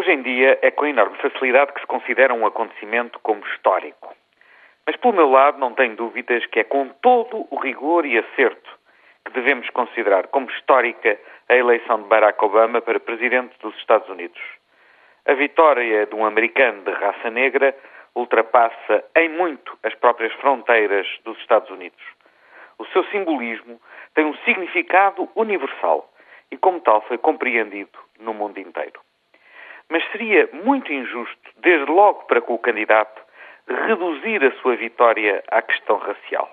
Hoje em dia é com enorme facilidade que se considera um acontecimento como histórico. Mas, pelo meu lado, não tenho dúvidas que é com todo o rigor e acerto que devemos considerar como histórica a eleição de Barack Obama para presidente dos Estados Unidos. A vitória de um americano de raça negra ultrapassa em muito as próprias fronteiras dos Estados Unidos. O seu simbolismo tem um significado universal e, como tal, foi compreendido no mundo inteiro. Mas seria muito injusto, desde logo para com o candidato, reduzir a sua vitória à questão racial.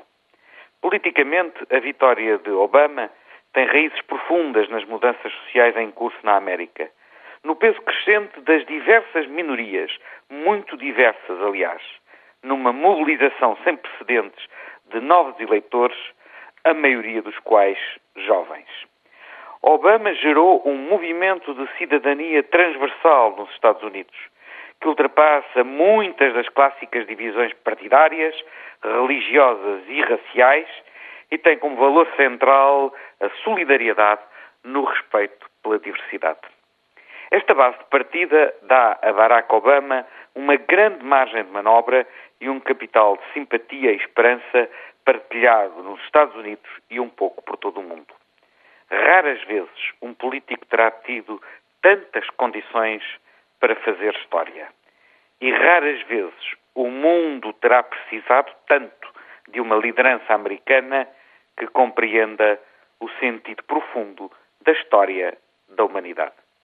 Politicamente, a vitória de Obama tem raízes profundas nas mudanças sociais em curso na América, no peso crescente das diversas minorias, muito diversas, aliás, numa mobilização sem precedentes de novos eleitores, a maioria dos quais jovens. Obama gerou um movimento de cidadania transversal nos Estados Unidos, que ultrapassa muitas das clássicas divisões partidárias, religiosas e raciais e tem como valor central a solidariedade no respeito pela diversidade. Esta base de partida dá a Barack Obama uma grande margem de manobra e um capital de simpatia e esperança partilhado nos Estados Unidos e um pouco por todo o mundo. Raras vezes um político terá tido tantas condições para fazer história. E raras vezes o mundo terá precisado tanto de uma liderança americana que compreenda o sentido profundo da história da humanidade.